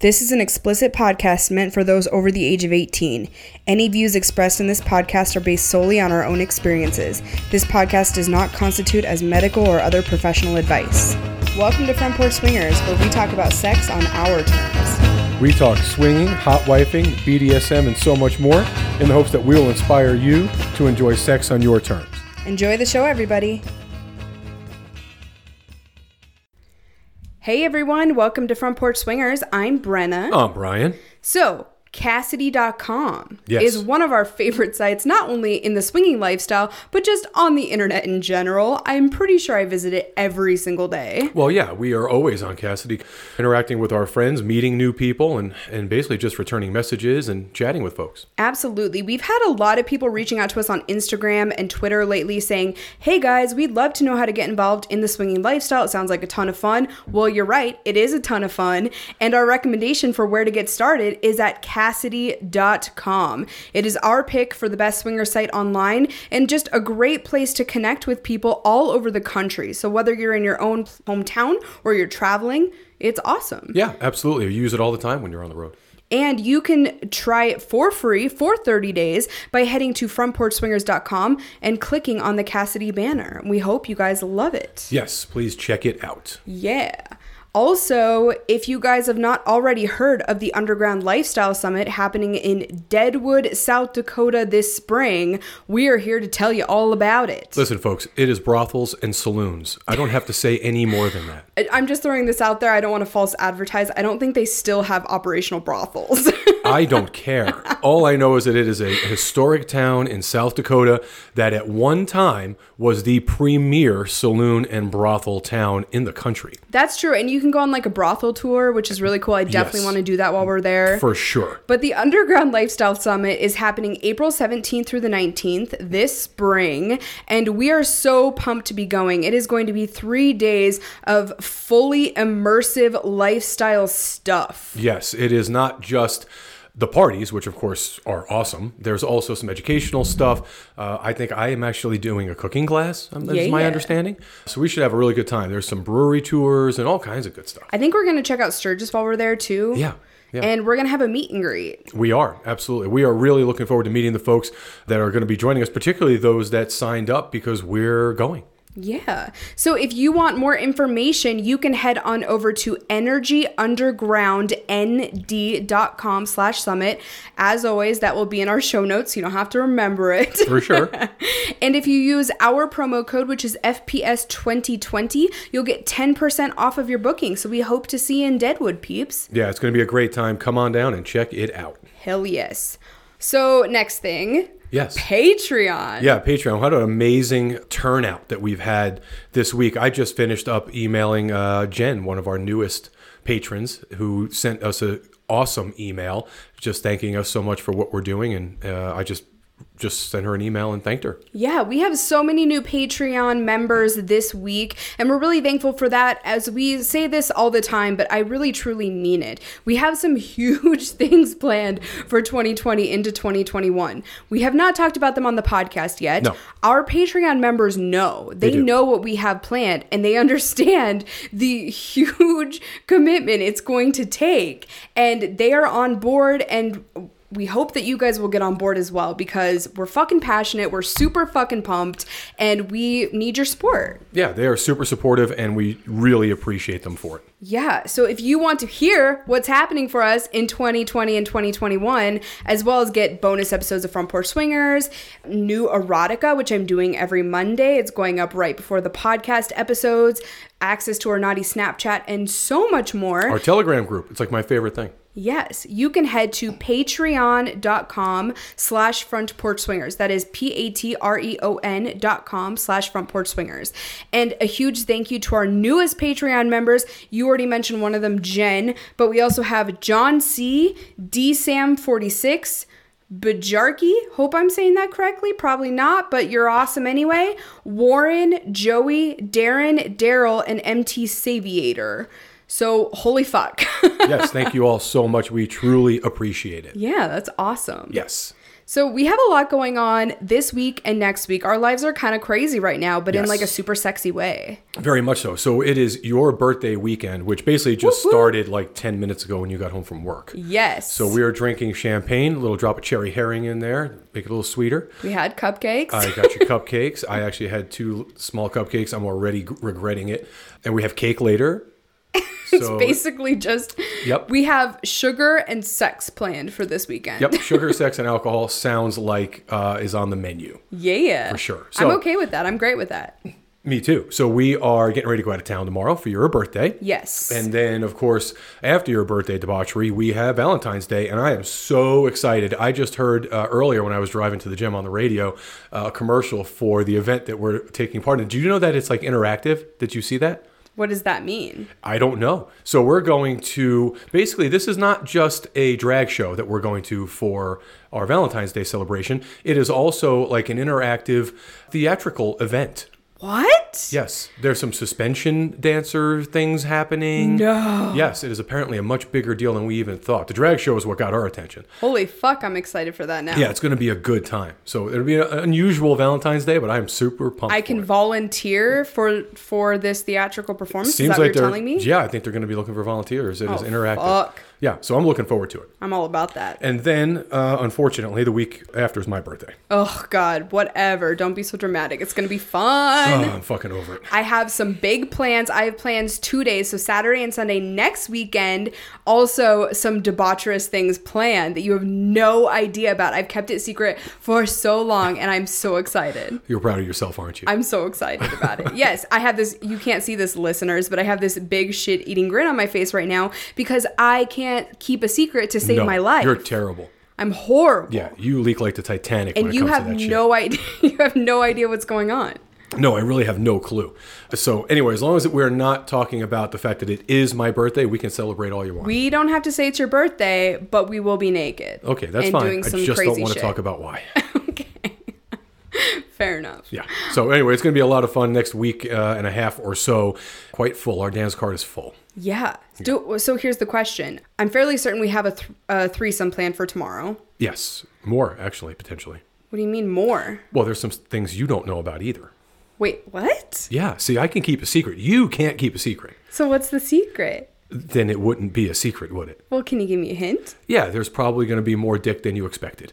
This is an explicit podcast meant for those over the age of 18. Any views expressed in this podcast are based solely on our own experiences. This podcast does not constitute as medical or other professional advice. Welcome to Front Porch Swingers, where we talk about sex on our terms. We talk swinging, hot wifing, BDSM, and so much more in the hopes that we will inspire you to enjoy sex on your terms. Enjoy the show, everybody. Hey everyone, welcome to Front Porch Swingers. I'm Brenna. I'm Brian. So, Kasidie.com Yes. is one of our favorite sites, not only in the swinging lifestyle, but just on the internet in general. I'm pretty sure I visit it every single day. Well, yeah, we are always on Kasidie, interacting with our friends, meeting new people, and, and basically just returning messages and chatting with folks. Absolutely. We've had a lot of people reaching out to us on Instagram and Twitter lately saying, hey guys, we'd love to know how to get involved in the swinging lifestyle. It sounds like a ton of fun. Well, you're right, it is a ton of fun. And our recommendation for where to get started is at Kasidie.com. It is our pick for the best swinger site online and just a great place to connect with people all over the country. So whether you're in your own hometown or you're traveling, it's awesome. Yeah, absolutely. You use it all the time when you're on the road. And you can try it for free for 30 days by heading to frontporchswingers.com and clicking on the Kasidie banner. We hope you guys love it. Yes, please check it out. Yeah. Also, if you guys have not already heard of the Underground Lifestyle Summit happening in Deadwood, South Dakota this spring, we are here to tell you all about it. Listen, folks, it is brothels and saloons. I don't have to say any more than that. I'm just throwing this out there. I don't want to false advertise. I don't think they still have operational brothels. I don't care. All I know is that it is a historic town in South Dakota that at one time was the premier saloon and brothel town in the country. That's true. And you can go on like a brothel tour, which is really cool. I definitely Yes. want to do that while we're there. For sure. but the Underground Lifestyle Summit is happening April 17th through the 19th this spring. And we are so pumped to be going. It is going to be three days of fully immersive lifestyle stuff. Yes, it is not just the parties, which of course are awesome. There's also some educational stuff. Uh, I think I am actually doing a cooking class. Um, that's Yeah, my yeah. understanding. So we should have a really good time. There's some brewery tours and all kinds of good stuff. I think we're going to check out Sturgis while we're there too. Yeah. Yeah. And we're going to have a meet and greet. We are, absolutely. We are really looking forward to meeting the folks that are going to be joining us, particularly those that signed up because we're going. Yeah. So if you want more information, you can head on over to energyundergroundnd.com slash summit. As always, that will be in our show notes. You don't have to remember it. For sure. and if you use our promo code, which is FPS2020, you'll get 10% off of your booking. So we hope to see you in Deadwood, peeps. yeah, it's going to be a great time. Come on down and check it out. Hell yes. So next thing, Yes. Patreon. Yeah, Patreon. What an amazing turnout that we've had this week. I just finished up emailing uh, Jen, one of our newest patrons, who sent us an awesome email just thanking us so much for what we're doing. And uh, I just just sent her an email and thanked her. Yeah, we have so many new Patreon members this week, and we're really thankful for that. As we say this all the time, but I really truly mean it. We have some huge things planned for 2020 into 2021. We have not talked about them on the podcast yet. No. Our Patreon members know. They, do. know what we have planned, and they understand the huge commitment it's going to take. And they are on board and we hope that you guys will get on board as well because we're fucking passionate, we're super fucking pumped, and we need your support. Yeah, they are super supportive and we really appreciate them for it. Yeah, so if you want to hear what's happening for us in 2020 and 2021, as well as get bonus episodes of Front Porch Swingers, new erotica, which I'm doing every Monday, it's going up right before the podcast episodes, access to our naughty Snapchat, and so much more. Our Telegram group, it's like my favorite thing. Yes, you can head to patreon.com slash front porch swingers. That is P-A-T-R-E-O-N dot com slash front porch swingers. And a huge thank you to our newest Patreon members. You already mentioned one of them, Jen, but we also have John C, DSam46, Bajarki, hope I'm saying that correctly. Probably not, but you're awesome anyway. Warren, Joey, Darren, Daryl, and MT Saviator. So, holy fuck. yes, thank you all so much. We truly appreciate it. yeah, that's awesome. Yes. So we have a lot going on this week and next week. Our lives are kind of crazy right now, but in like a super sexy way. Very much so. So it is your birthday weekend, which basically just whoop. started like 10 minutes ago when you got home from work. Yes. So we are drinking champagne, a little drop of Cherry Heering in there, make it a little sweeter. we had cupcakes. I got you cupcakes. I actually had two small cupcakes. I'm already regretting it. And we have cake later. it's So, basically just Yep. we have sugar and sex planned for this weekend. yep, sugar, sex, and alcohol sounds like uh, is on the menu. Yeah. For sure. I'm okay with that. I'm great with that. Me too. So we are getting ready to go out of town tomorrow for your birthday. Yes. And then, of course, after your birthday debauchery, we have Valentine's Day, and I am so excited. I just heard uh, earlier when I was driving to the gym on the radio uh, a commercial for the event that we're taking part in. Do you know that it's like interactive? Did you see that? What does that mean? I don't know. So we're going to basically this is not just a drag show that we're going to for our Valentine's Day celebration. It is also like an interactive theatrical event. What? Yes, there's some suspension dancer things happening. No. Yes, it is apparently a much bigger deal than we even thought. The drag show is what got our attention. Holy fuck, I'm excited for that now. Yeah, it's going to be a good time. So it'll be an unusual Valentine's Day, but I'm super pumped. I for can it. volunteer for for this theatrical performance. Seems is that like what you're they're telling me? yeah. I think they're going to be looking for volunteers. It is Oh, interactive. fuck. Yeah, so I'm looking forward to it. I'm all about that. And then, uh, unfortunately, the week after is my birthday. Oh god, whatever. Don't be so dramatic. It's gonna be fun. Oh, I'm fucking over it. I have some big plans. I have plans two days, so Saturday and Sunday next weekend. Also, some debaucherous things planned that you have no idea about. I've kept it secret for so long, and I'm so excited. You're proud of yourself, aren't you? I'm so excited about it. Yes, I have this. You can't see this, listeners, but I have this big shit eating grin on my face right now because I can't keep a secret to save no, my life. You're terrible. I'm horrible. Yeah, you leak like the Titanic when And it you have to that shit. no idea. You have no idea what's going on. No, I really have no clue. So, anyway, as long as we're not talking about the fact that it is my birthday, we can celebrate all you want. We don't have to say it's your birthday, but we will be naked. okay, that's fine. Doing I some just crazy don't want to shit. talk about why. Okay. Fair enough. yeah. So, anyway, it's going to be a lot of fun next week uh, and a half or so. Quite full. Our dance card is full. Yeah. Do, so here's the question. I'm fairly certain we have a, th- a threesome planned for tomorrow. Yes, more actually, potentially. What do you mean more? Well, there's some things you don't know about either. Wait, what? Yeah, see, I can keep a secret. You can't keep a secret. So what's the secret? Then it wouldn't be a secret, would it? Well, can you give me a hint? Yeah, there's probably going to be more dick than you expected.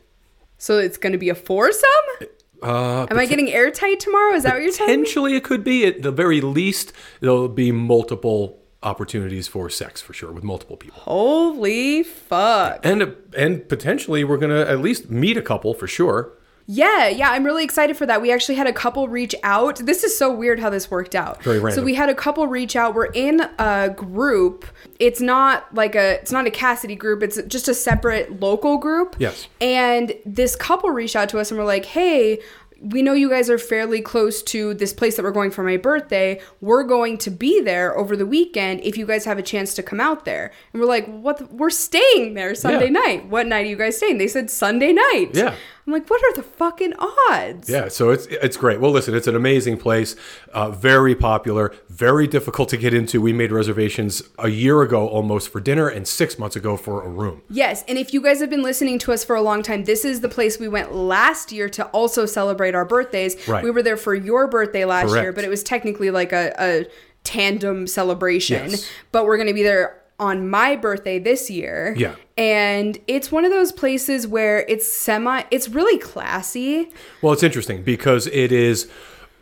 So it's going to be a foursome? Uh, Am I getting airtight tomorrow? Is that what you're telling me? Potentially, it could be. At the very least, there'll be multiple opportunities for sex for sure with multiple people, Holy fuck. and and potentially we're gonna at least meet a couple for sure. Yeah, yeah, I'm really excited for that. We actually had a couple reach out. This is so weird how this worked out. Very random. So we had a couple reach out. We're in a group. It's not like a it's not a Kasidie group. It's just a separate local group. Yes. And this couple reached out to us and we're like, "Hey, we know you guys are fairly close to this place that we're going for my birthday. We're going to be there over the weekend if you guys have a chance to come out there." And we're like, "What? The, we're staying there Sunday Yeah. night. What night are you guys staying?" They said Sunday night. Yeah. I'm like, what are the fucking odds? Yeah, so it's it's great. Well, listen, it's an amazing place, uh, very popular, very difficult to get into. We made reservations a year ago almost for dinner, and six months ago for a room. Yes, and if you guys have been listening to us for a long time, this is the place we went last year to also celebrate our birthdays. Right. We were there for your birthday last year, but it was technically like a, a tandem celebration. Yes. But we're going to be there on my birthday this year. Yeah. And it's one of those places where it's semi it's really classy. Well, it's interesting because it is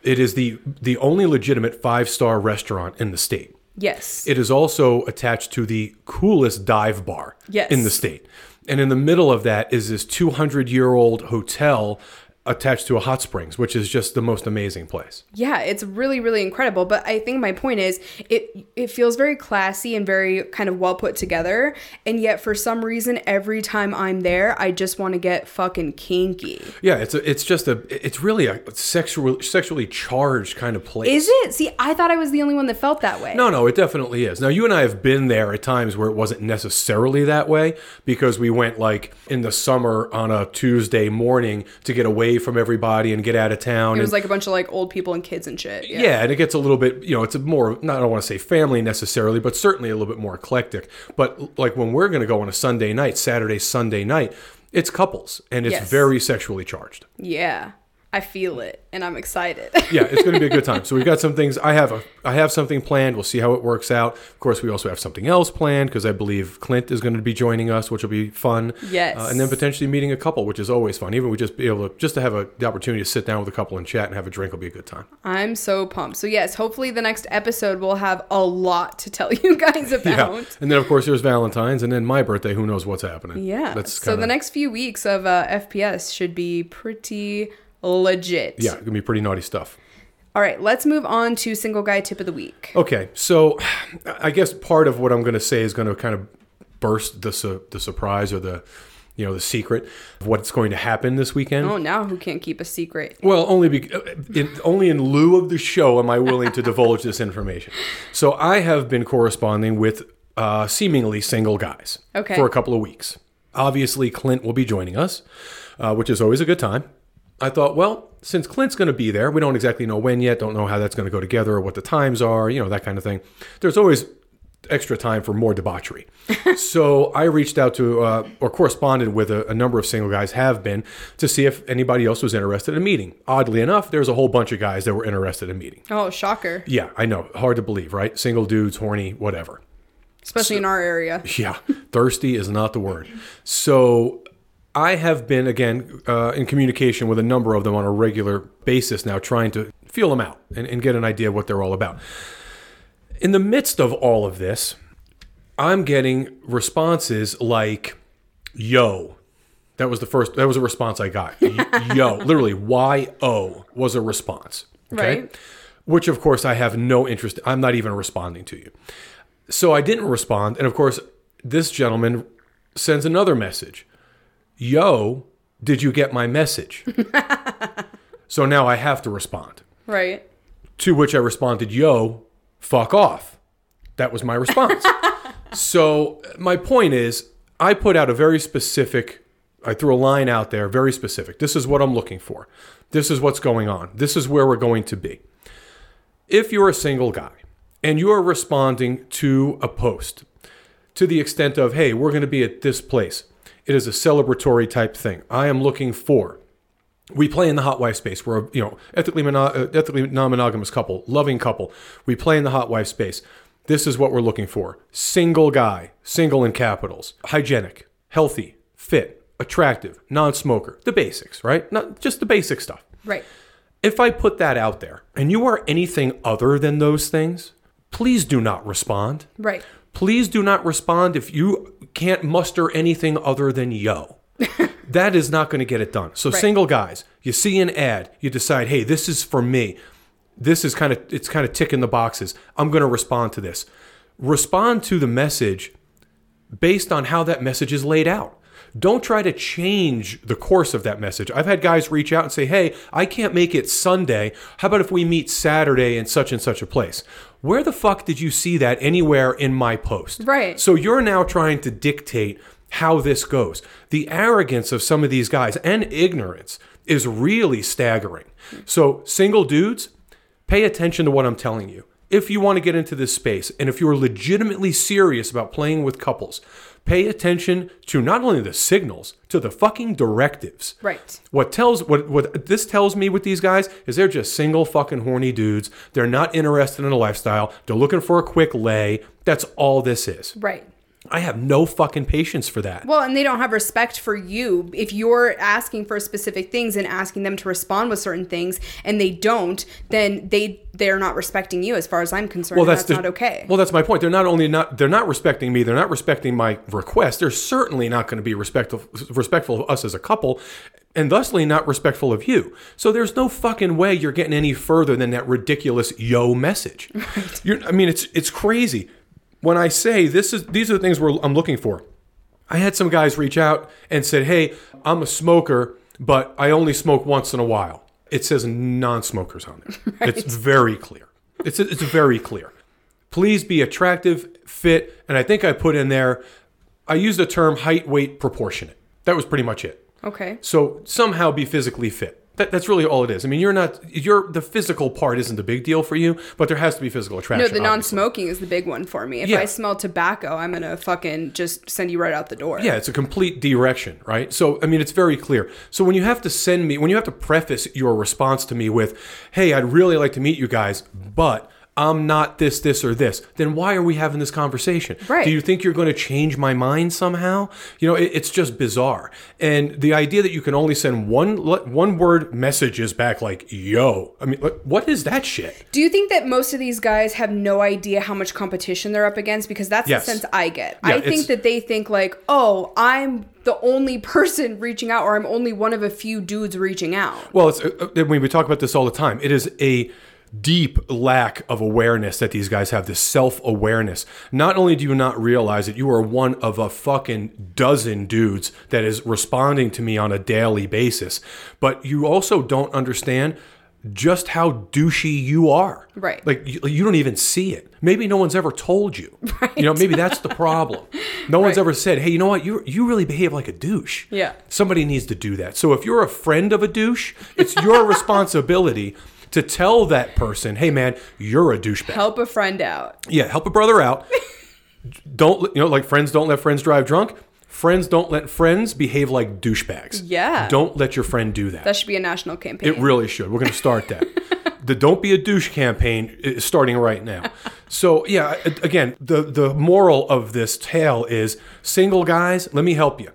it is the the only legitimate five star restaurant in the state. Yes. It is also attached to the coolest dive bar Yes. in the state. And in the middle of that is this 200 year old hotel attached to a hot springs, which is just the most amazing place. Yeah, it's really really incredible, but I think my point is it it feels very classy and very kind of well put together, and yet for some reason every time I'm there, I just want to get fucking kinky. Yeah, it's a, it's just a it's really a sexual sexually charged kind of place. Is it? See, I thought I was the only one that felt that way. No, no, it definitely is. Now, you and I have been there at times where it wasn't necessarily that way because we went like in the summer on a Tuesday morning to get away away from everybody and get out of town. It was and- like a bunch of like old people and kids and shit. Yeah. yeah. and it gets a little bit, you know, it's a more, not, I don't want to say family necessarily, but certainly a little bit more eclectic. But like when we're going to go on a Sunday night, Saturday, Sunday night, it's couples and it's Yes. very sexually charged. Yeah. I feel it and I'm excited. Yeah, it's going to be a good time. So we've got some things. I have a, I have something planned. We'll see how it works out. Of course, we also have something else planned because I believe Clint is going to be joining us, which will be fun. Yes. Uh, and then potentially meeting a couple, which is always fun. Even we just be able to just to have a, the opportunity to sit down with a couple and chat and have a drink will be a good time. I'm so pumped. So yes, hopefully the next episode will have a lot to tell you guys about. Yeah. And then of course there's Valentine's and then my birthday. Who knows what's happening? Yeah. That's so kinda, the next few weeks of uh, FPS should be pretty legit. yeah, gonna be pretty naughty stuff. All right, let's move on to single guy tip of the week. Okay, so I guess part of what I'm going to say is going to kind of burst the su- the surprise or the you know the secret of what's going to happen this weekend. Oh, now who can't keep a secret? Well, only be, in, only in lieu of the show am I willing to divulge this information. So I have been corresponding with uh, seemingly single guys Okay. for a couple of weeks. Obviously, Clint will be joining us, uh, which is always a good time. I thought, well, since Clint's going to be there, we don't exactly know when yet, don't know how that's going to go together or what the times are, you know, that kind of thing. There's always extra time for more debauchery. so I reached out to uh, or corresponded with a, a number of single guys have been to see if anybody else was interested in meeting. Oddly enough, there's a whole bunch of guys that were interested in meeting. Oh, shocker. Yeah, I know, hard to believe, right? Single dudes, horny, whatever. Especially in our area. Yeah, thirsty is not the word. So I have been again uh, in communication with a number of them on a regular basis now, trying to feel them out and, and get an idea of what they're all about. In the midst of all of this, I'm getting responses like, "Yo." That was the first. That was a response I got. Yo, literally, Y O was a response. Okay, Right. which of course I have no interest. I'm not even responding to you. So I didn't respond. And of course, this gentleman sends another message Yo, did you get my message? so now I have to respond. Right. To which I responded, Yo, fuck off. That was my response. so my point is, I put out a very specific, I threw a line out there, very specific. This is what I'm looking for. This is what's going on. This is where we're going to be. If you're a single guy and you are responding to a post to the extent of, hey, we're going to be at this place, it is a celebratory type thing. I am looking for we play in the hot wife space. We're a you know ethically mono- uh, ethically non-monogamous couple, loving couple. We play in the hot wife space. This is what we're looking for: single guy, single in capitals, hygienic, healthy, fit, attractive, non-smoker. The basics, right? Not just the basic stuff. Right. If I put that out there and you are anything other than those things, please do not respond. Right. Please do not respond if you can't muster anything other than yo. that is not going to get it done. So single guys, you see an ad, you decide, "Hey, this is for me." This is kind of it's kind of ticking the boxes. I'm going to respond to this. Respond to the message based on how that message is laid out. Don't try to change the course of that message. I've had guys reach out and say, Hey, I can't make it Sunday. How about if we meet Saturday in such and such a place? Where the fuck did you see that anywhere in my post? Right. So you're now trying to dictate how this goes. The arrogance of some of these guys and ignorance is really staggering. So, single dudes, pay attention to what I'm telling you. If you want to get into this space and if you're legitimately serious about playing with couples, pay attention to not only the signals, to the fucking directives. Right. What tells what what this tells me with these guys is they're just single fucking horny dudes. They're not interested in a lifestyle. They're looking for a quick lay. That's all this is. Right. I have no fucking patience for that. Well, and they don't have respect for you if you're asking for specific things and asking them to respond with certain things, and they don't. Then they they're not respecting you, as far as I'm concerned. Well, that's, the- not okay. Well, that's my point. They're not only not they're not respecting me. They're not respecting my request. They're certainly not going to be respectful respectful of us as a couple, and thusly not respectful of you. So there's no fucking way you're getting any further than that ridiculous yo message. You're, I mean, it's it's crazy. When I say this is these are the things we're, I'm looking for. I had some guys reach out and said, "Hey, I'm a smoker, but I only smoke once in a while." It says non-smokers on there. It's very clear. It's it's very clear. Please be attractive, fit, and I think I put in there. I used the term height, weight, proportionate. That was pretty much it. okay. So somehow be physically fit. That, that's really all it is. I mean, you're not you're the physical part isn't a big deal for you, but there has to be physical attraction. No, the obviously. non-smoking is the big one for me. If Yeah. I smell tobacco, I'm gonna fucking just send you right out the door. Yeah, it's a complete direction, right? So, I mean, it's very clear. So, when you have to send me, when you have to preface your response to me with, hey, I'd really like to meet you guys, but I'm not this, this, or this, then why are we having this conversation? Right. Do you think you're going to change my mind somehow? You know, it, it's just bizarre. And the idea that you can only send one one word messages back like, yo, I mean, what is that shit? Do you think that most of these guys have no idea how much competition they're up against? Because that's Yes. the sense I get. Yeah, I think that they think like, oh, I'm the only person reaching out, or I'm only one of a few dudes reaching out. Well, it's, uh, uh, we talk about this all the time, it is a deep lack of awareness that these guys have this self-awareness. Not only do you not realize that you are one of a fucking dozen dudes that is responding to me on a daily basis. But you also don't understand just how douchey you are. Right. like you, you don't even see it. Maybe no one's ever told you. Right. you know maybe that's the problem. No one's ever said hey you know what? You you really behave like a douche. Yeah. Somebody needs to do that. So if you're a friend of a douche, it's your responsibility to tell that person, "Hey, man, you're a douchebag." Help a friend out. Yeah, help a brother out. don't you know? Like friends don't let friends drive drunk. Friends don't let friends behave like douchebags. Yeah. Don't let your friend do that. That should be a national campaign. It really should. We're going to start that. the "Don't be a douche" campaign is starting right now. So yeah, again, the the moral of this tale is single guys. Let me help you.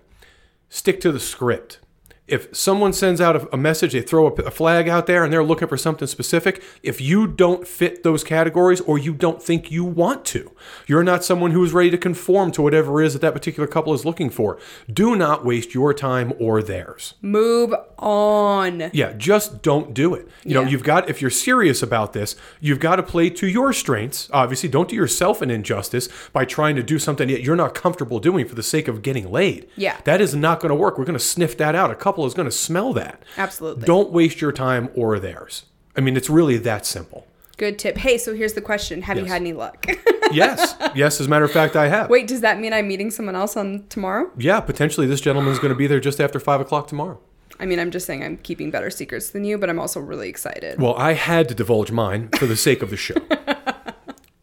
Stick to the script. If someone sends out a, a message, they throw a, a flag out there, and they're looking for something specific. If you don't fit those categories, or you don't think you want to, you're not someone who is ready to conform to whatever it is that that particular couple is looking for. Do not waste your time or theirs. Move on. Yeah, just don't do it. You know, you've got if you're serious about this, you've got to play to your strengths. Obviously, don't do yourself an injustice by trying to do something that you're not comfortable doing for the sake of getting laid. Yeah. That is not going to work. We're going to sniff that out. A couple is going to smell that. Absolutely. Don't waste your time or theirs. I mean, it's really that simple. Good tip. Hey, so here's the question: Have you had any luck? Yes. yes, as a matter of fact, I have. Wait, does that mean I'm meeting someone else on tomorrow? Yeah, potentially this gentleman is going to be there just after five o'clock tomorrow. I mean, I'm just saying I'm keeping better secrets than you, but I'm also really excited. Well, I had to divulge mine for the sake of the show.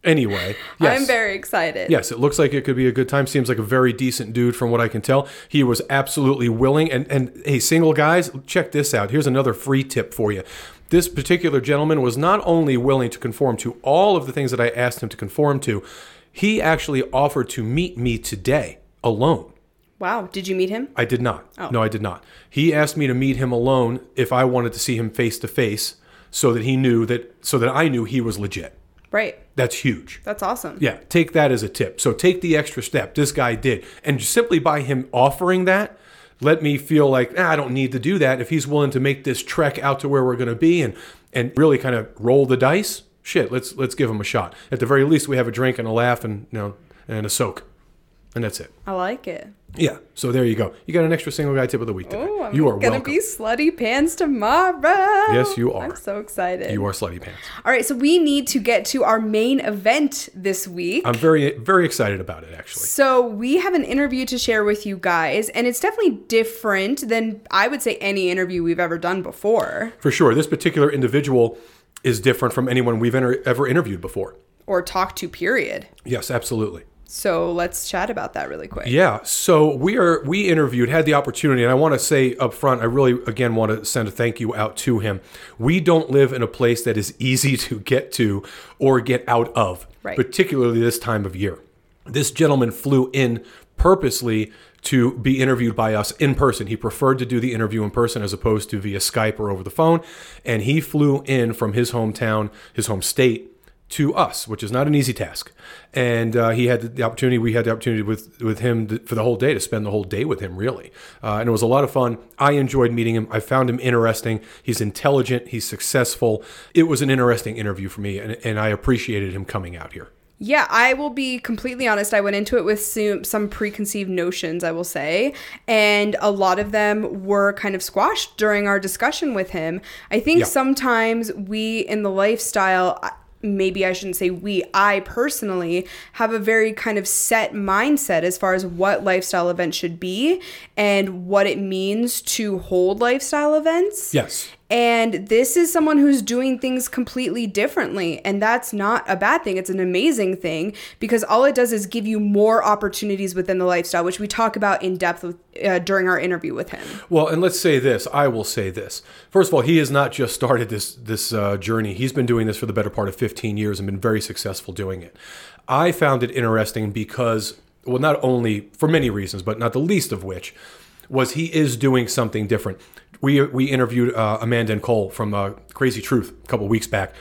anyway, yes. I'm very excited. Yes, it looks like it could be a good time. Seems like a very decent dude from what I can tell. He was absolutely willing. And and hey, single guys, check this out. Here's another free tip for you. This particular gentleman was not only willing to conform to all of the things that I asked him to conform to, he actually offered to meet me today alone. Wow. Did you meet him? I did not. Oh. No, I did not. He asked me to meet him alone if I wanted to see him face to face so that he knew that so that I knew he was legit. Right. That's huge. That's awesome. Yeah, take that as a tip. So take the extra step. This guy did. And simply by him offering that, let me feel like "Ah, I don't need to do that. If he's willing to make this trek out to where we're going to be and and really kind of roll the dice, shit, let's let's give him a shot. At the very least, we have a drink and a laugh and you know and a soak, and that's it. I like it. Yeah. So there you go. You got an extra single guy tip of the week today. Oh, I'm you are gonna welcome. be slutty pants tomorrow. Yes, you are. I'm so excited. you are slutty pants. All right, so we need to get to our main event this week. I'm very very excited about it actually. So we have an interview to share with you guys, and it's definitely different than I would say any interview we've ever done before For sure, this particular individual is different from anyone we've enter- ever interviewed before. or talked to. Period. Yes, absolutely. So let's chat about that really quick. Yeah. So we are we interviewed, had the opportunity, and I want to say up front, I really again want to send a thank you out to him. We don't live in a place that is easy to get to or get out of, Right. particularly this time of year. This gentleman flew in purposely to be interviewed by us in person. He preferred to do the interview in person as opposed to via Skype or over the phone. And he flew in from his hometown, his home state, to us, which is not an easy task. And uh, he had the opportunity, we had the opportunity with, with him to, for the whole day to spend the whole day with him, really. Uh, and it was a lot of fun. I enjoyed meeting him. I found him interesting. He's intelligent, he's successful. It was an interesting interview for me, and, and I appreciated him coming out here. Yeah, I will be completely honest. I went into it with some, some preconceived notions, I will say, and a lot of them were kind of squashed during our discussion with him. I think Yeah. sometimes we in the lifestyle, maybe I shouldn't say we, I personally have a very kind of set mindset as far as what lifestyle events should be and what it means to hold lifestyle events. Yes. And this is someone who's doing things completely differently. And that's not a bad thing. It's an amazing thing because all it does is give you more opportunities within the lifestyle, which we talk about in depth with, uh, during our interview with him. Well, and let's say this. I will say this. First of all, he has not just started this this uh, journey. He's been doing this for the better part of 15 years and been very successful doing it. I found it interesting because, well, not only for many reasons, but not the least of which was he is doing something different. We we interviewed uh, Amanda and Cole from uh, Crazy Truth a couple weeks back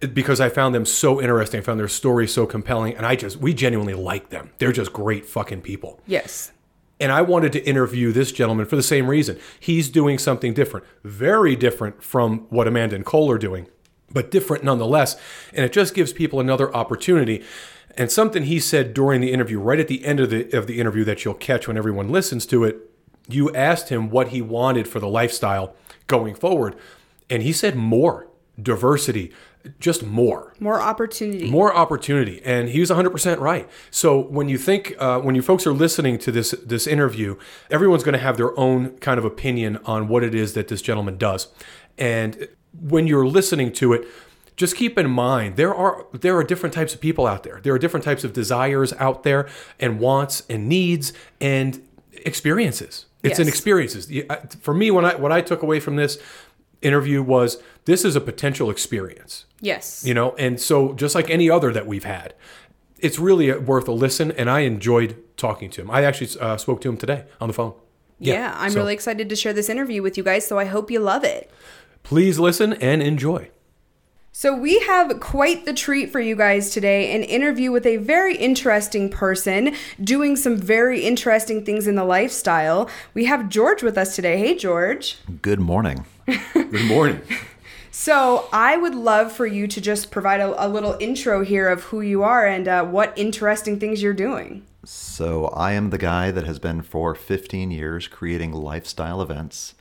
because I found them so interesting. I found their story so compelling, and I just we genuinely like them. They're just great fucking people. Yes. And I wanted to interview this gentleman for the same reason. He's doing something different, very different from what Amanda and Cole are doing, but different nonetheless. And it just gives people another opportunity. And something he said during the interview, right at the end of the of the interview that you'll catch when everyone listens to it, you asked him what he wanted for the lifestyle going forward, and he said more diversity, just more. More opportunity. More opportunity, and he was 100% right. So when you think, uh, when you folks are listening to this this interview, everyone's going to have their own kind of opinion on what it is that this gentleman does, and when you're listening to it, just keep in mind there are there are different types of people out there. There are different types of desires out there, and wants and needs and experiences. It's an experiences. For me, when I what I took away from this interview was this is a potential experience yes. you know and so just like any other that we've had it's really worth a listen and i enjoyed talking to him i actually uh, spoke to him today on the phone yeah, I'm so really excited to share this interview with you guys, so I hope you love it. please listen and enjoy So, we have quite the treat for you guys today an interview with a very interesting person doing some very interesting things in the lifestyle. We have George with us today. Hey, George. Good morning. good morning So, I would love for you to just provide a, a little intro here of who you are and uh, what interesting things you're doing. So, I am the guy that has been for 15 years creating lifestyle events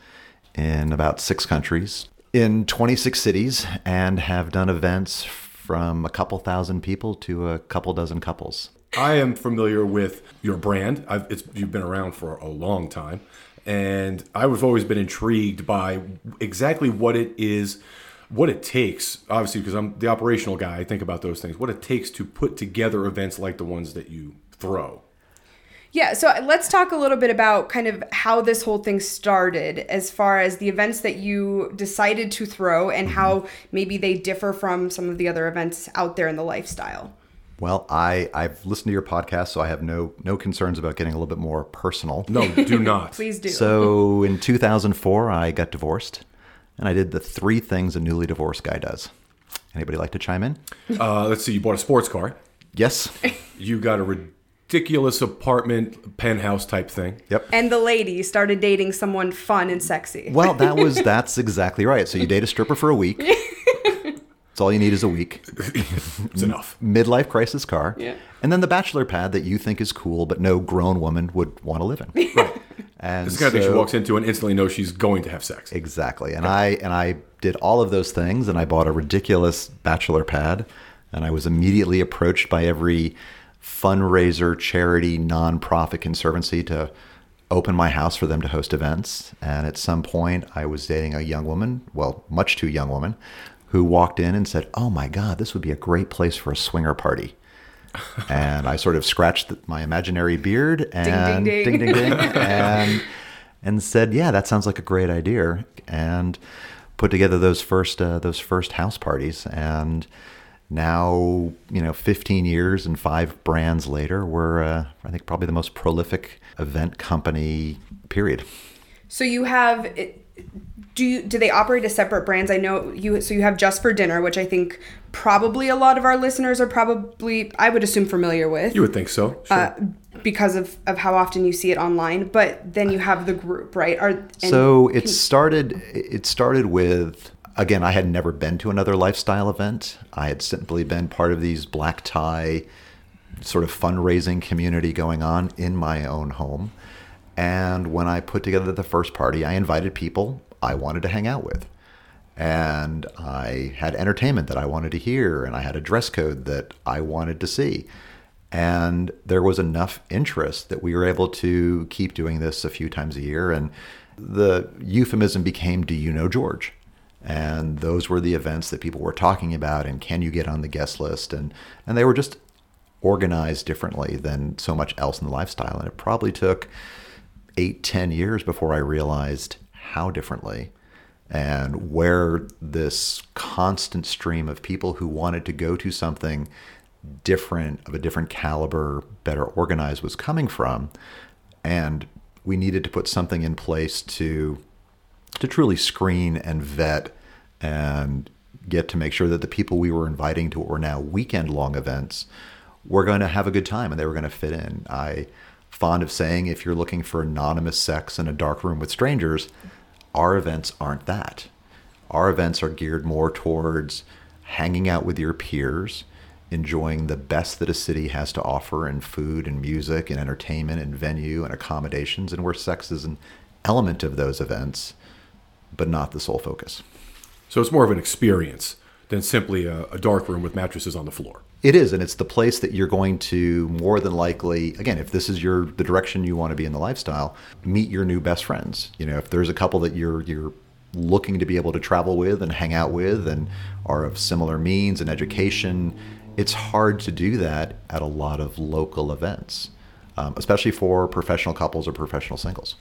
in about six countries, in 26 cities, and have done events from a couple thousand people to a couple dozen couples. i am familiar with your brand. You've been around for a long time. And i've always been intrigued by exactly what it is what it takes obviously because i'm the operational guy i think about those things what it takes to put together events like the ones that you throw Yeah, so let's talk a little bit about kind of how this whole thing started as far as the events that you decided to throw and how maybe they differ from some of the other events out there in the lifestyle. Well, I, I've listened to your podcast, so I have no no concerns about getting a little bit more personal. no do not Please do. So in 2004, I got divorced, and I did the three things a newly divorced guy does. Anybody like to chime in? uh, let's see you bought a sports car Yes. you got a ridiculous apartment penthouse type thing Yep. and the lady started dating someone fun and sexy. Well, that was that's exactly right. So you date a stripper for a week. That's all you need is a week. it's enough Midlife crisis car. Yeah. And then the bachelor pad that you think is cool, but no grown woman would want to live in. Right. And It's the kind of thing she walks into and instantly knows she's going to have sex. Exactly. And I and I did all of those things and I bought a ridiculous bachelor pad and I was immediately approached by every fundraiser, charity, nonprofit conservancy to open my house for them to host events. And at some point I was dating a young woman, well, much too young woman, who walked in and said, "Oh my god, this would be a great place for a swinger party." and I sort of scratched my imaginary beard and ding. ding ding ding and and said, "Yeah, that sounds like a great idea." And put together those first uh, those first house parties, and now you know, 15 years and five brands later, we're uh, I think probably the most prolific event company. Period. So you have do you do they operate as separate brands? I know you so you have Just for Dinner, which I think probably a lot of our listeners are probably I would assume familiar with. You would think so. Sure. uh, because of, of how often you see it online, but then you have the group, right? Are so it started it started with again i had never been to another lifestyle event. I had simply been part of these black tie sort of fundraising community going on in my own home. And when i put together the first party i invited people i wanted to hang out with. And i had entertainment that i wanted to hear and i had a dress code that i wanted to see. And there was enough interest that we were able to keep doing this a few times a year. And the euphemism became do you know george And those were the events that people were talking about and can you get on the guest list? And, and they were just organized differently than so much else in the lifestyle. And it probably took eight, ten years before I realized how differently and where this constant stream of people who wanted to go to something different, of a different caliber, better organized was coming from. And we needed to put something in place to to truly screen and vet and get to make sure that the people we were inviting to what were now weekend long events were going to have a good time and they were going to fit in. I fond of saying if you're looking for anonymous sex in a dark room with strangers, our events aren't that. Our events are geared more towards hanging out with your peers, enjoying the best that a city has to offer in food and music and entertainment and venue and accommodations, and where sex is an element of those events, but not the sole focus. So it's more of an experience than simply a, a dark room with mattresses on the floor. It is, and it's the place that you're going to more than likely, again, if this is your the direction you want to be in the lifestyle, meet your new best friends. You know, if there's a couple that you're you're looking to be able to travel with and hang out with and are of similar means and education, it's hard to do that at a lot of local events, um, especially for professional couples or professional singles.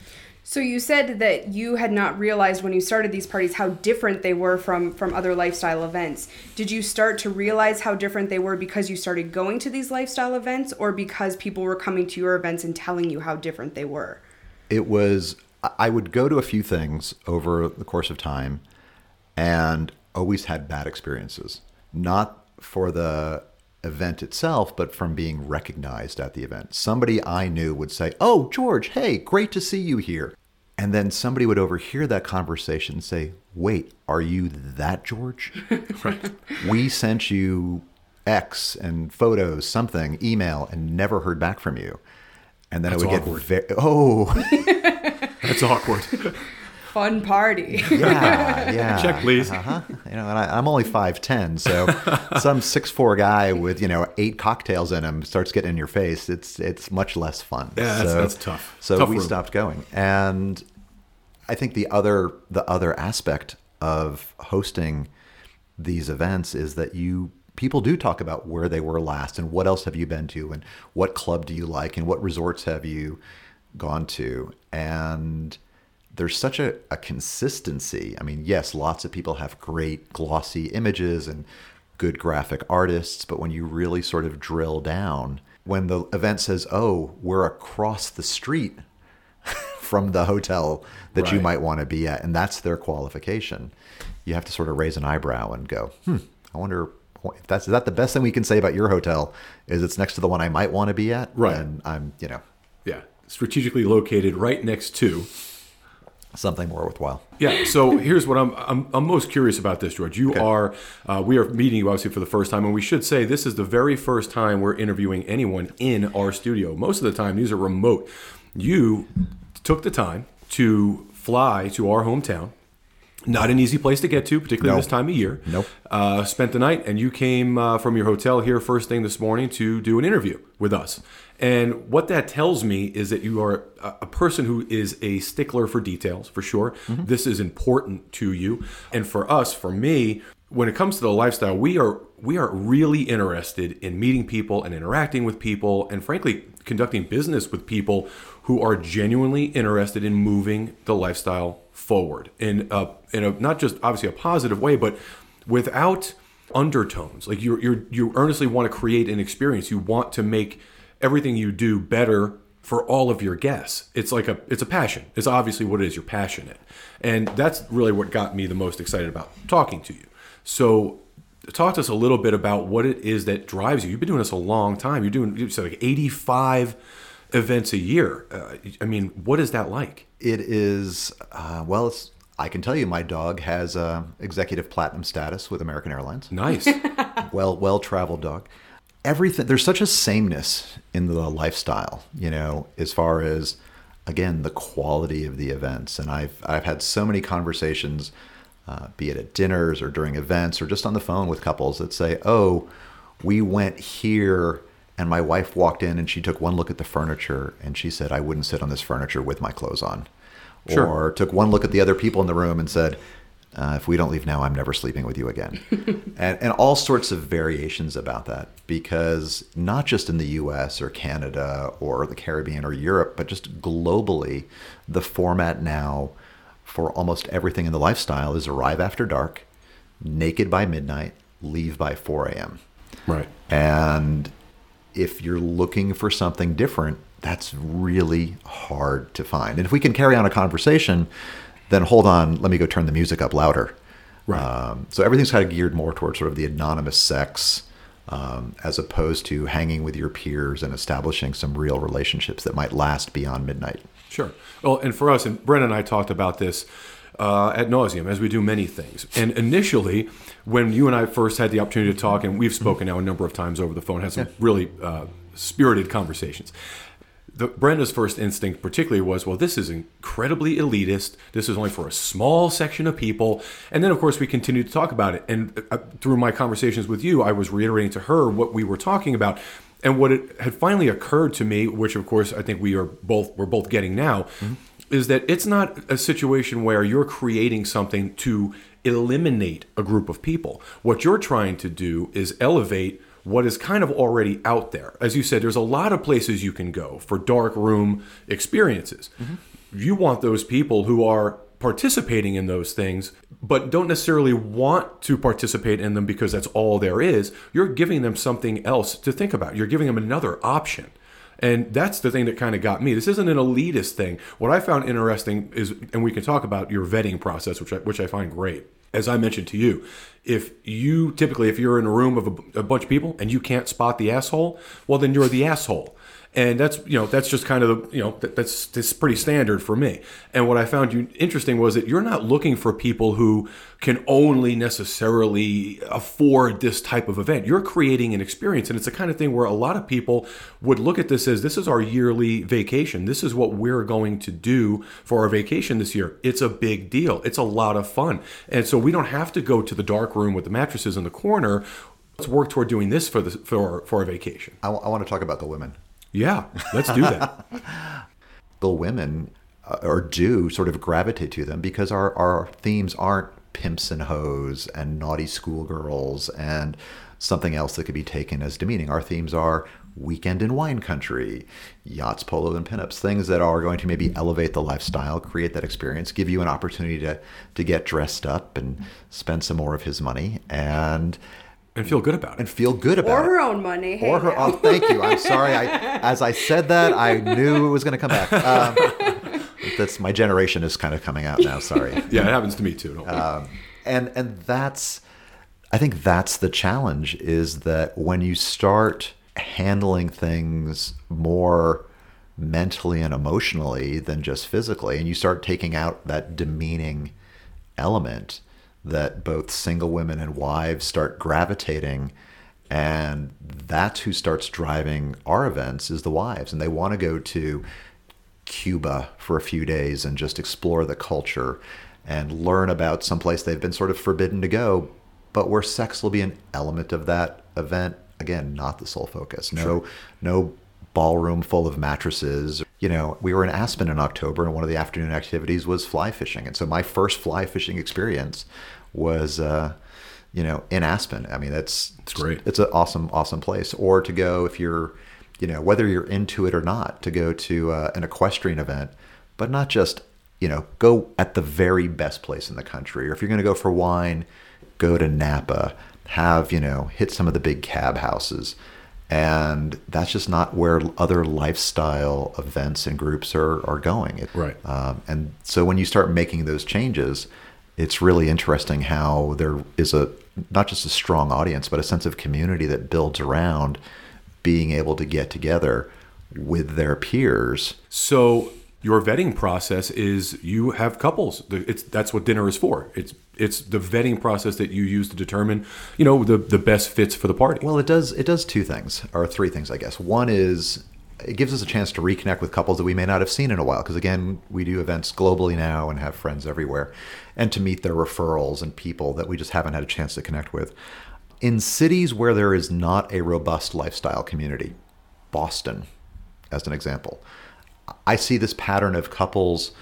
So you said that you had not realized when you started these parties how different they were from from other lifestyle events. Did you start to realize how different they were because you started going to these lifestyle events or because people were coming to your events and telling you how different they were? It was I would go to a few things over the course of time and always had bad experiences. Not for the event itself, but from being recognized at the event. Somebody I knew would say, Oh, George, hey, great to see you here. And then somebody would overhear that conversation and say, Wait, are you that George? right. We sent you X and photos, something, email, and never heard back from you. And then That's it would awkward. get very, oh, That's awkward. Fun party. yeah, yeah. Check, please. Uh-huh. You know, and I, I'm only five ten, so some six four guy with you know eight cocktails in him starts getting in your face. It's it's much less fun. Yeah, that's- so, that's tough. So Tough we room. stopped going, and I think the other the other aspect of hosting these events is that you people do talk about where they were last and what else have you been to and what club do you like and what resorts have you gone to and there's such a, a consistency i mean yes lots of people have great glossy images and good graphic artists but when you really sort of drill down when the event says oh we're across the street from the hotel that you might want to be at, and that's their qualification. You have to sort of raise an eyebrow and go, "Hmm, I wonder if that's is that the best thing we can say about your hotel? Is it's next to the one I might want to be at? Right. And I'm, you know, Yeah. Strategically located right next to. Something more worthwhile. Yeah. So here's what I'm, I'm I'm most curious about this, George. You are uh, we are meeting you obviously for the first time, and we should say this is the very first time we're interviewing anyone in our studio. Most of the time, these are remote. You took the time to fly to our hometown. Not an easy place to get to, particularly No. this time of year. Nope. Uh, spent the night, and you came uh, from your hotel here first thing this morning to do an interview with us. And what that tells me is that you are a person who is a stickler for details, for sure. Mm-hmm. This is important to you, and for us, for me, when it comes to the lifestyle, we are we are really interested in meeting people and interacting with people, and frankly, conducting business with people who are genuinely interested in moving the lifestyle forward in a in a not just obviously a positive way, but without undertones. Like you you you earnestly want to create an experience. You want to make everything you do better for all of your guests. It's like a it's a passion. It's obviously what it is. You're passionate, and that's really what got me the most excited about talking to you. So. Talk to us a little bit about what it is that drives you. You've been doing this a long time. You're doing you said like 85 events a year. Uh, I mean, what is that like? It is uh, well. It's, I can tell you, my dog has uh, executive platinum status with American Airlines. Nice. well well traveled dog everything there's such a sameness in the lifestyle you know as far as again the quality of the events and i've i've had so many conversations uh, be it at dinners or during events or just on the phone with couples that say oh we went here and my wife walked in and she took one look at the furniture and she said i wouldn't sit on this furniture with my clothes on Sure. or took one look at the other people in the room and said Uh, if we don't leave now, I'm never sleeping with you again. and, and all sorts of variations about that because not just in the US or Canada or the Caribbean or Europe, but just globally, the format now for almost everything in the lifestyle is arrive after dark, naked by midnight, leave by 4 a.m. Right. And if you're looking for something different, that's really hard to find. And if we can carry on a conversation, then hold on, let me go turn the music up louder. Right. Um, so everything's kind of geared more towards sort of the anonymous sex um, as opposed to hanging with your peers and establishing some real relationships that might last beyond midnight. Sure. Well, and for us, and Brennan and I talked about this uh, at nauseum as we do many things. And initially, when you and I first had the opportunity to talk, and we've spoken now a number of times over the phone, had some really uh, spirited conversations. The, Brenda's first instinct, particularly, was, well, this is incredibly elitist. This is only for a small section of people. And then, of course, we continued to talk about it. And uh, through my conversations with you, I was reiterating to her what we were talking about. And what it had finally occurred to me, which of course I think we are both we're both getting now, mm-hmm. is that it's not a situation where you're creating something to eliminate a group of people. What you're trying to do is elevate what is kind of already out there. As you said, there's a lot of places you can go for dark room experiences. Mm-hmm. You want those people who are participating in those things, but don't necessarily want to participate in them because that's all there is. You're giving them something else to think about. You're giving them another option. And that's the thing that kind of got me. This isn't an elitist thing. What I found interesting is, and we can talk about your vetting process, which I, which I find great. As I mentioned to you, if you typically, if you're in a room of a, a bunch of people and you can't spot the asshole, well, then you're the asshole and that's you know that's just kind of the you know that's that's pretty standard for me. And what i found interesting was that you're not looking for people who can only necessarily afford this type of event. You're creating an experience. And it's the kind of thing where a lot of people would look at this as this is our yearly vacation. This is what we're going to do for our vacation this year. It's a big deal. It's a lot of fun. And so we don't have to go to the dark room with the mattresses in the corner. Let's work toward doing this for the for for a vacation. I, w- I want to talk about the women yeah, let's do that. the women uh, or do sort of gravitate to them because our, our themes aren't pimps and hoes and naughty schoolgirls and something else that could be taken as demeaning. Our themes are weekend in wine country, yachts, polo, and pinups, things that are going to maybe elevate the lifestyle, create that experience, give you an opportunity to to get dressed up and spend some more of his money and and feel good about it. And feel good about or it. Or her own money. Hey or her. Oh, thank you. I'm sorry. I, as I said that, I knew it was going to come back. Um, that's my generation is kind of coming out now. Sorry. yeah, it happens to me too. Um, and and that's, I think that's the challenge is that when you start handling things more mentally and emotionally than just physically, and you start taking out that demeaning element that both single women and wives start gravitating and that's who starts driving our events is the wives and they want to go to Cuba for a few days and just explore the culture and learn about some place they've been sort of forbidden to go but where sex will be an element of that event again not the sole focus no sure. no ballroom full of mattresses you know, we were in Aspen in October, and one of the afternoon activities was fly fishing. And so my first fly fishing experience was, uh, you know, in Aspen. I mean, that's it's great. It's an awesome, awesome place. Or to go if you're, you know, whether you're into it or not, to go to uh, an equestrian event, but not just, you know, go at the very best place in the country. Or if you're going to go for wine, go to Napa. Have you know, hit some of the big cab houses and that's just not where other lifestyle events and groups are, are going. It, right. Um, and so when you start making those changes, it's really interesting how there is a not just a strong audience, but a sense of community that builds around being able to get together with their peers. So your vetting process is you have couples. It's that's what dinner is for. It's it's the vetting process that you use to determine, you know, the the best fits for the party. Well, it does it does two things or three things, I guess. One is it gives us a chance to reconnect with couples that we may not have seen in a while because again, we do events globally now and have friends everywhere and to meet their referrals and people that we just haven't had a chance to connect with. In cities where there is not a robust lifestyle community, Boston as an example, I see this pattern of couples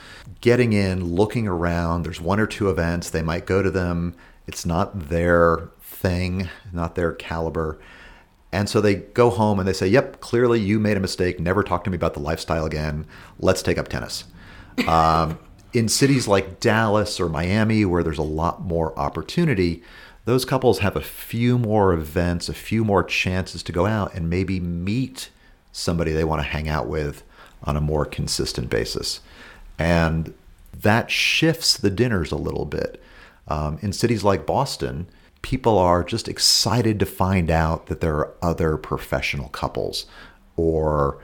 getting in, looking around. There's one or two events. They might go to them. It's not their thing, not their caliber. And so they go home and they say, Yep, clearly you made a mistake. Never talk to me about the lifestyle again. Let's take up tennis. Um, in cities like Dallas or Miami, where there's a lot more opportunity, those couples have a few more events, a few more chances to go out and maybe meet somebody they want to hang out with on a more consistent basis. And that shifts the dinners a little bit. Um, in cities like Boston, people are just excited to find out that there are other professional couples or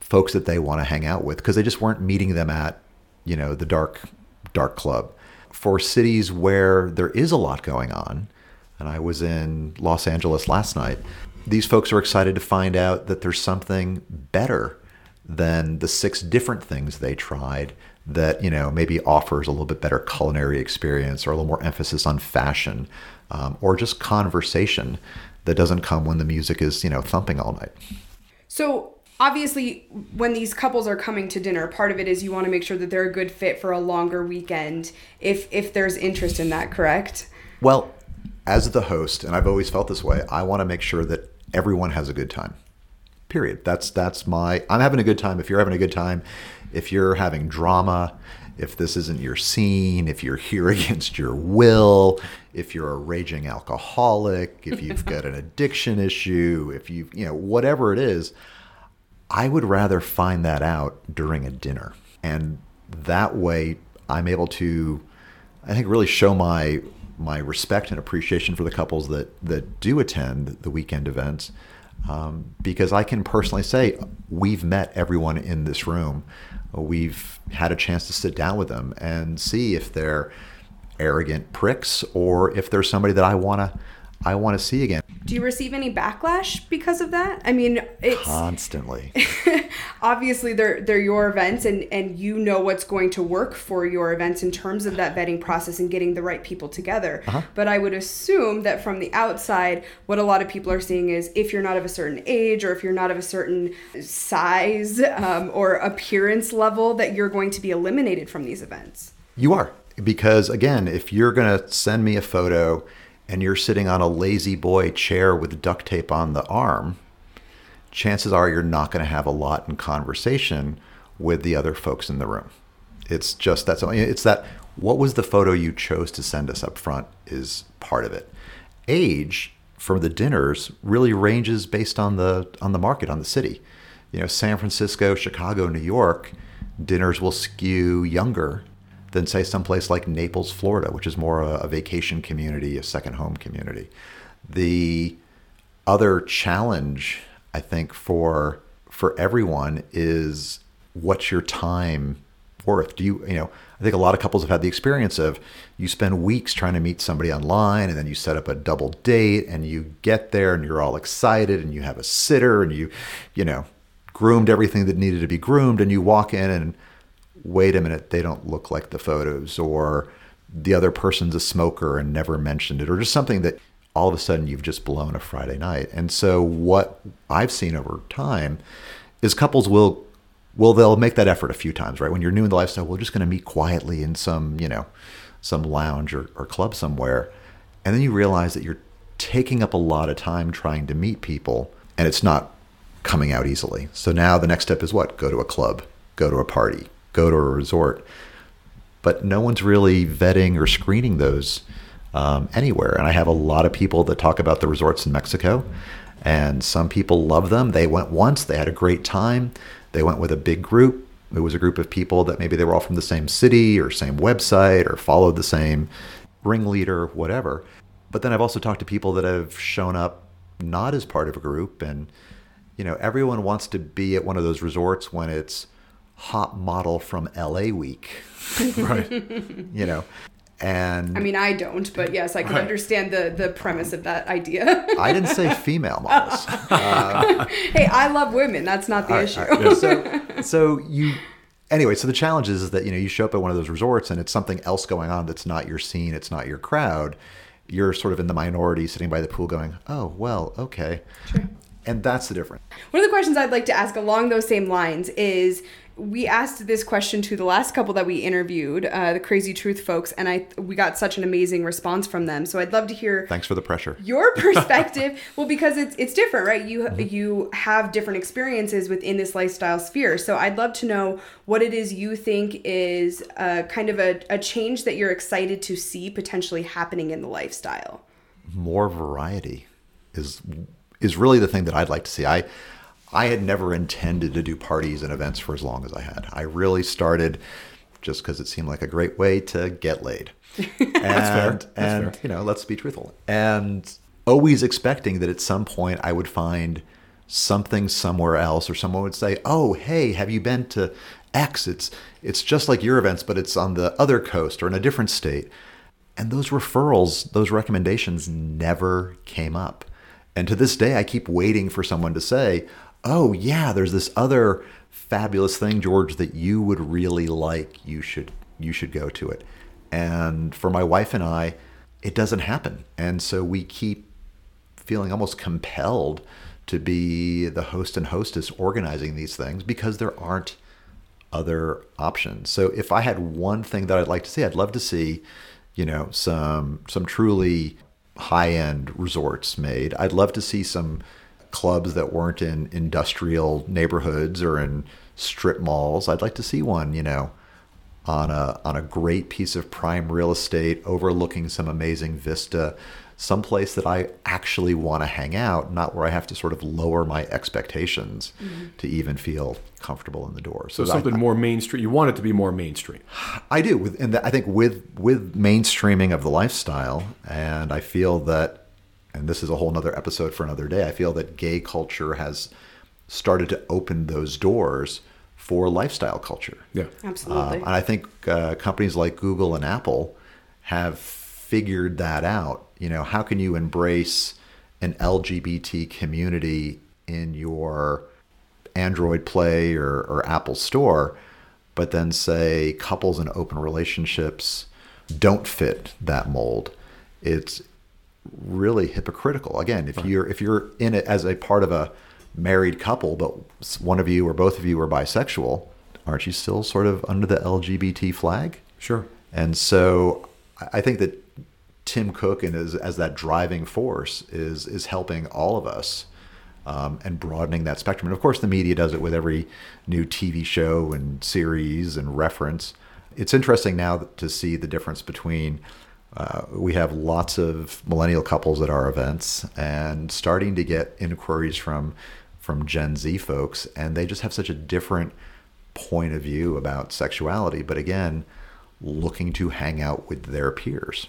folks that they want to hang out with because they just weren't meeting them at, you know, the dark dark club. For cities where there is a lot going on, and I was in Los Angeles last night, these folks are excited to find out that there's something better than the six different things they tried that you know maybe offers a little bit better culinary experience or a little more emphasis on fashion um, or just conversation that doesn't come when the music is you know thumping all night So obviously, when these couples are coming to dinner, part of it is you want to make sure that they're a good fit for a longer weekend. If if there's interest in that, correct? well as the host and i've always felt this way i want to make sure that everyone has a good time period that's that's my i'm having a good time if you're having a good time if you're having drama if this isn't your scene if you're here against your will if you're a raging alcoholic if you've got an addiction issue if you you know whatever it is I would rather find that out during a dinner. And that way I'm able to I think really show my my respect and appreciation for the couples that that do attend the weekend events. Um, because I can personally say we've met everyone in this room. We've had a chance to sit down with them and see if they're arrogant pricks or if there's somebody that I wanna I want to see again Do you receive any backlash because of that? I mean, it's constantly. obviously they're they're your events and and you know what's going to work for your events in terms of that vetting process and getting the right people together but i would assume that from the outside what a lot of people are seeing is if you're not of a certain age or if you're not of a certain size um, or appearance level that you're going to be eliminated from these events You are. Because again, if you're going to send me a photo and you're sitting on a La-Z-Boy chair with duct tape on the arm, chances are you're not going to have a lot in conversation with the other folks in the room. It's just that's it's that what was the photo you chose to send us up front is part of it. Age for the dinners really ranges based on the on the market on the city. You know, San Francisco, Chicago, New York, dinners will skew younger than say someplace like Naples, Florida, which is more a, a vacation community, a second home community. The other challenge, I think, for for everyone is what's your time worth? Do you you know? I think a lot of couples have had the experience of you spend weeks trying to meet somebody online, and then you set up a double date, and you get there, and you're all excited, and you have a sitter, and you you know groomed everything that needed to be groomed, and you walk in and wait a minute, they don't look like the photos, or the other person's a smoker and never mentioned it, or just something that all of a sudden you've just blown a Friday night. And so what I've seen over time is couples will well they'll make that effort a few times, right? When you're new in the lifestyle, we're just going to meet quietly in some, you know, some lounge or, or club somewhere. And then you realize that you're taking up a lot of time trying to meet people and it's not coming out easily. So now the next step is what? Go to a club, go to a party, go to a resort. But no one's really vetting or screening those um, anywhere. And I have a lot of people that talk about the resorts in Mexico, and some people love them. They went once, they had a great time. They went with a big group. It was a group of people that maybe they were all from the same city or same website or followed the same ringleader, whatever. But then I've also talked to people that have shown up not as part of a group and you know, everyone wants to be at one of those resorts when it's hot model from LA week, right. you know. And i mean i don't but yes i can Right. understand the the premise of that idea I didn't say female models. hey i love women that's not the issue All right. So, so you, anyway, so the challenge is, is that, you know, you show up at one of those resorts and it's something else going on that's not your scene, it's not your crowd. You're sort of in the minority sitting by the pool going, oh, well, okay. And that's the difference. One of the questions I'd like to ask along those same lines is we asked this question to the last couple that we interviewed, uh, the Crazy Truth folks, and I we got such an amazing response from them. So I'd love to hear Thanks for the pressure. your perspective. well, because it's it's different, right? You you have different experiences within this lifestyle sphere. So I'd love to know what it is you think is uh, kind of a, a change that you're excited to see potentially happening in the lifestyle. more variety is is really the thing that I'd like to see. I I had never intended to do parties and events for as long as I had. I really started just because it seemed like a great way to get laid. and That's and fair. you know, let's be truthful. And always expecting that at some point I would find something somewhere else or someone would say, "Oh, hey, have you been to X? It's it's just like your events, but it's on the other coast or in a different state." And those referrals, those recommendations never came up. And to this day, I keep waiting for someone to say, Oh, yeah, there's this other fabulous thing, George, that you would really like. You should you should go to it. And for my wife and I, it doesn't happen. And so we keep feeling almost compelled to be the host and hostess organizing these things because there aren't other options. So if I had one thing that I'd like to see, I'd love to see, you know, some some truly high-end resorts made. I'd love to see some clubs that weren't in industrial neighborhoods or in strip malls. I'd like to see one, you know, on a on a great piece of prime real estate overlooking some amazing vista, someplace that I actually want to hang out, not where I have to sort of lower my expectations mm-hmm. to even feel comfortable in the door. So I- something more mainstream. You want it to be more mainstream. I do, with- and I think with with mainstreaming of the lifestyle, and I feel that, and this is a whole nother episode for another day. I feel that gay culture has started to open those doors for lifestyle culture. Yeah. Absolutely. Um, and I think uh, companies like Google and Apple have figured that out. You know, how can you embrace an LGBT community in your Android Play or, or Apple Store, but then say couples and open relationships don't fit that mold? It's really hypocritical. Again, if you're if you're in it as a part of a married couple, but one of you or both of you are bisexual, aren't you still sort of under the LGBT flag? Sure. And so I I think that Tim Cook and as, as that driving force is is helping all of us um, and broadening that spectrum. And of course, the media does it with every new TV show and series and reference. It's interesting now to see the difference between. Uh, we have lots of millennial couples at our events, and starting to get inquiries from from Gen Z folks, and they just have such a different point of view about sexuality. But again, looking to hang out with their peers.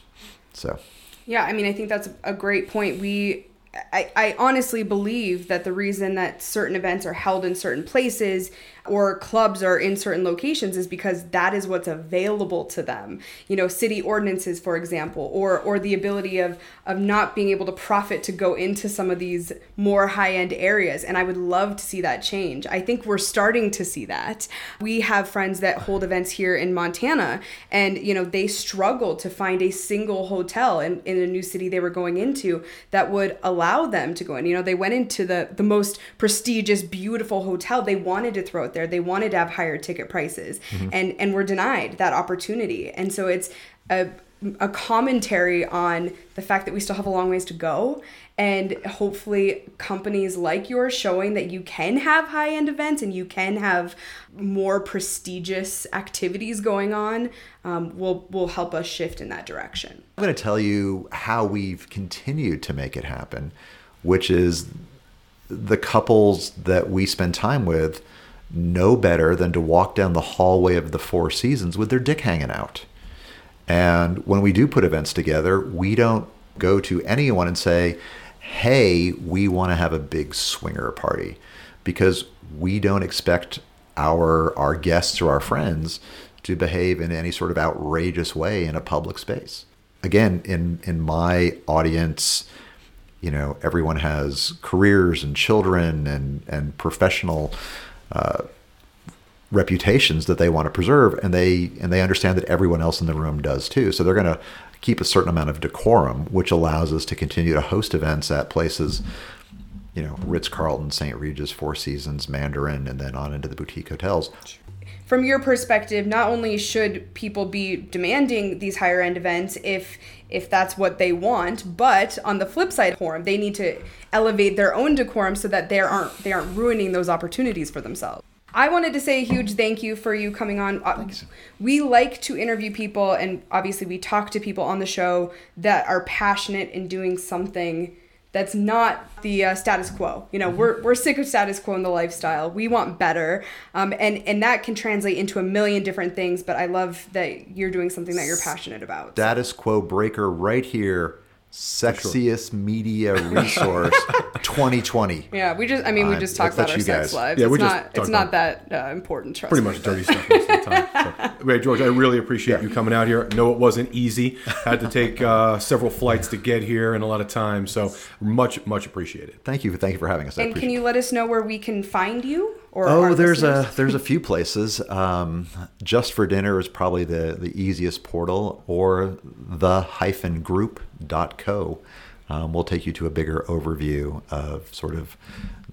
So Yeah, I mean, I think that's a great point. We, I, I honestly believe that the reason that certain events are held in certain places or clubs are in certain locations is because that is what's available to them. You know, city ordinances, for example, or or the ability of of not being able to profit to go into some of these more high end areas. And I would love to see that change. I think we're starting to see that. We have friends that hold events here in Montana, and you know they struggled to find a single hotel in, in a new city they were going into that would allow them to go in. You know, they went into the the most prestigious, beautiful hotel. They wanted to throw it there. They wanted to have higher ticket prices, and and were denied that opportunity. And so it's a a commentary on the fact that we still have a long ways to go and hopefully companies like yours showing that you can have high-end events and you can have more prestigious activities going on um, will will help us shift in that direction I'm going to tell you how we've continued to make it happen, which is the couples that we spend time with know better than to walk down the hallway of the Four Seasons with their dick hanging out. And when we do put events together, we don't go to anyone and say, hey, we want to have a big swinger party because we don't expect our our guests or our friends to behave in any sort of outrageous way in a public space. Again, in in my audience, you know, everyone has careers and children and and professional uh, reputations that they want to preserve and they and they understand that everyone else in the room does too. So they're going to keep a certain amount of decorum which allows us to continue to host events at places you know ritz-carlton st regis four seasons mandarin and then on into the boutique hotels from your perspective, not only should people be demanding these higher end events if if that's what they want, but on the flip side, decorum, they need to elevate their own decorum so that they aren't they aren't ruining those opportunities for themselves. I wanted to say a huge thank you for you coming on. Uh, we like to interview people, and obviously, we talk to people on the show that are passionate in doing something that's not the uh, status quo. You know, we're, we're sick of status quo in the lifestyle. We want better. Um, and, and that can translate into a million different things, but I love that you're doing something that you're passionate about. Status quo breaker right here sexiest sure. media resource 2020 yeah we just i mean we just talk about our sex lives. Yeah, it's not it's not that uh, important pretty me. much dirty stuff most of the time so, george i really appreciate yeah. you coming out here. No, it wasn't easy. Had to take uh, several flights to get here and a lot of time so much much appreciated. Thank you thank you for having us. And can you let us know where we can find you or oh, there's listeners? a there's a few places. Um, Just for dinner is probably the the easiest portal, or the hyphen group dot co. Um, we'll take you to a bigger overview of sort of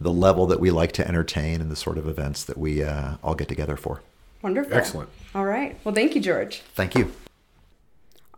the level that we like to entertain and the sort of events that we uh, all get together for. Wonderful. Excellent. All right. Well, thank you, George. Thank you.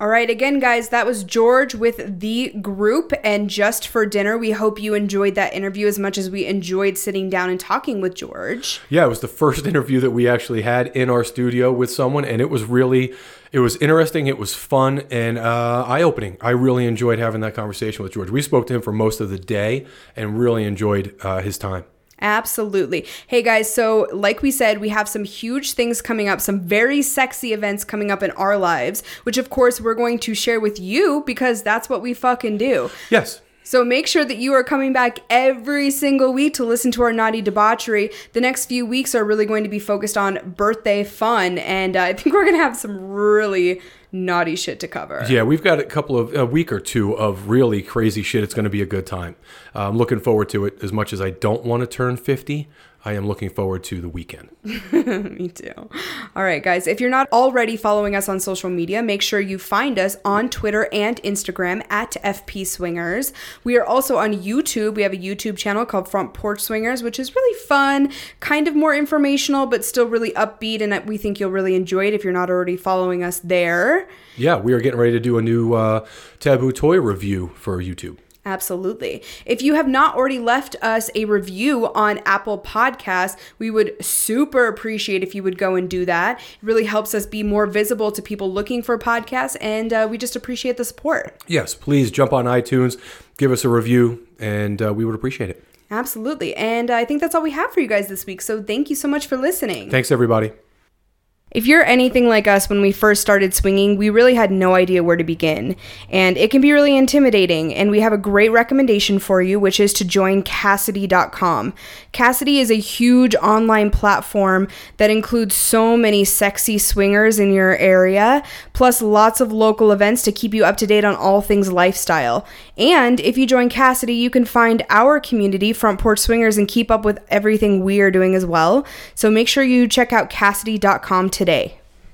All right, again, guys, that was George with the group and just for dinner. We hope you enjoyed that interview as much as we enjoyed sitting down and talking with George. Yeah, it was the first interview that we actually had in our studio with someone, and it was really, it was interesting, it was fun, and uh, eye opening. I really enjoyed having that conversation with George. We spoke to him for most of the day and really enjoyed uh, his time. Absolutely. Hey guys, so like we said, we have some huge things coming up, some very sexy events coming up in our lives, which of course we're going to share with you because that's what we fucking do. Yes. So make sure that you are coming back every single week to listen to our naughty debauchery. The next few weeks are really going to be focused on birthday fun, and uh, I think we're going to have some really naughty shit to cover. Yeah, we've got a couple of a week or two of really crazy shit. It's going to be a good time. Uh, I'm looking forward to it as much as I don't want to turn 50. I am looking forward to the weekend. Me too. All right, guys. If you're not already following us on social media, make sure you find us on Twitter and Instagram at FP Swingers. We are also on YouTube. We have a YouTube channel called Front Porch Swingers, which is really fun, kind of more informational, but still really upbeat. And we think you'll really enjoy it if you're not already following us there. Yeah, we are getting ready to do a new uh, taboo toy review for YouTube. Absolutely. If you have not already left us a review on Apple Podcasts, we would super appreciate if you would go and do that. It really helps us be more visible to people looking for podcasts, and uh, we just appreciate the support. Yes, please jump on iTunes, give us a review, and uh, we would appreciate it. Absolutely. And I think that's all we have for you guys this week. So thank you so much for listening. Thanks, everybody. If you're anything like us when we first started swinging, we really had no idea where to begin. And it can be really intimidating. And we have a great recommendation for you, which is to join Kasidie.com. Kasidie is a huge online platform that includes so many sexy swingers in your area, plus lots of local events to keep you up to date on all things lifestyle. And if you join Kasidie, you can find our community, Front Porch Swingers, and keep up with everything we are doing as well. So make sure you check out Kasidie.com today.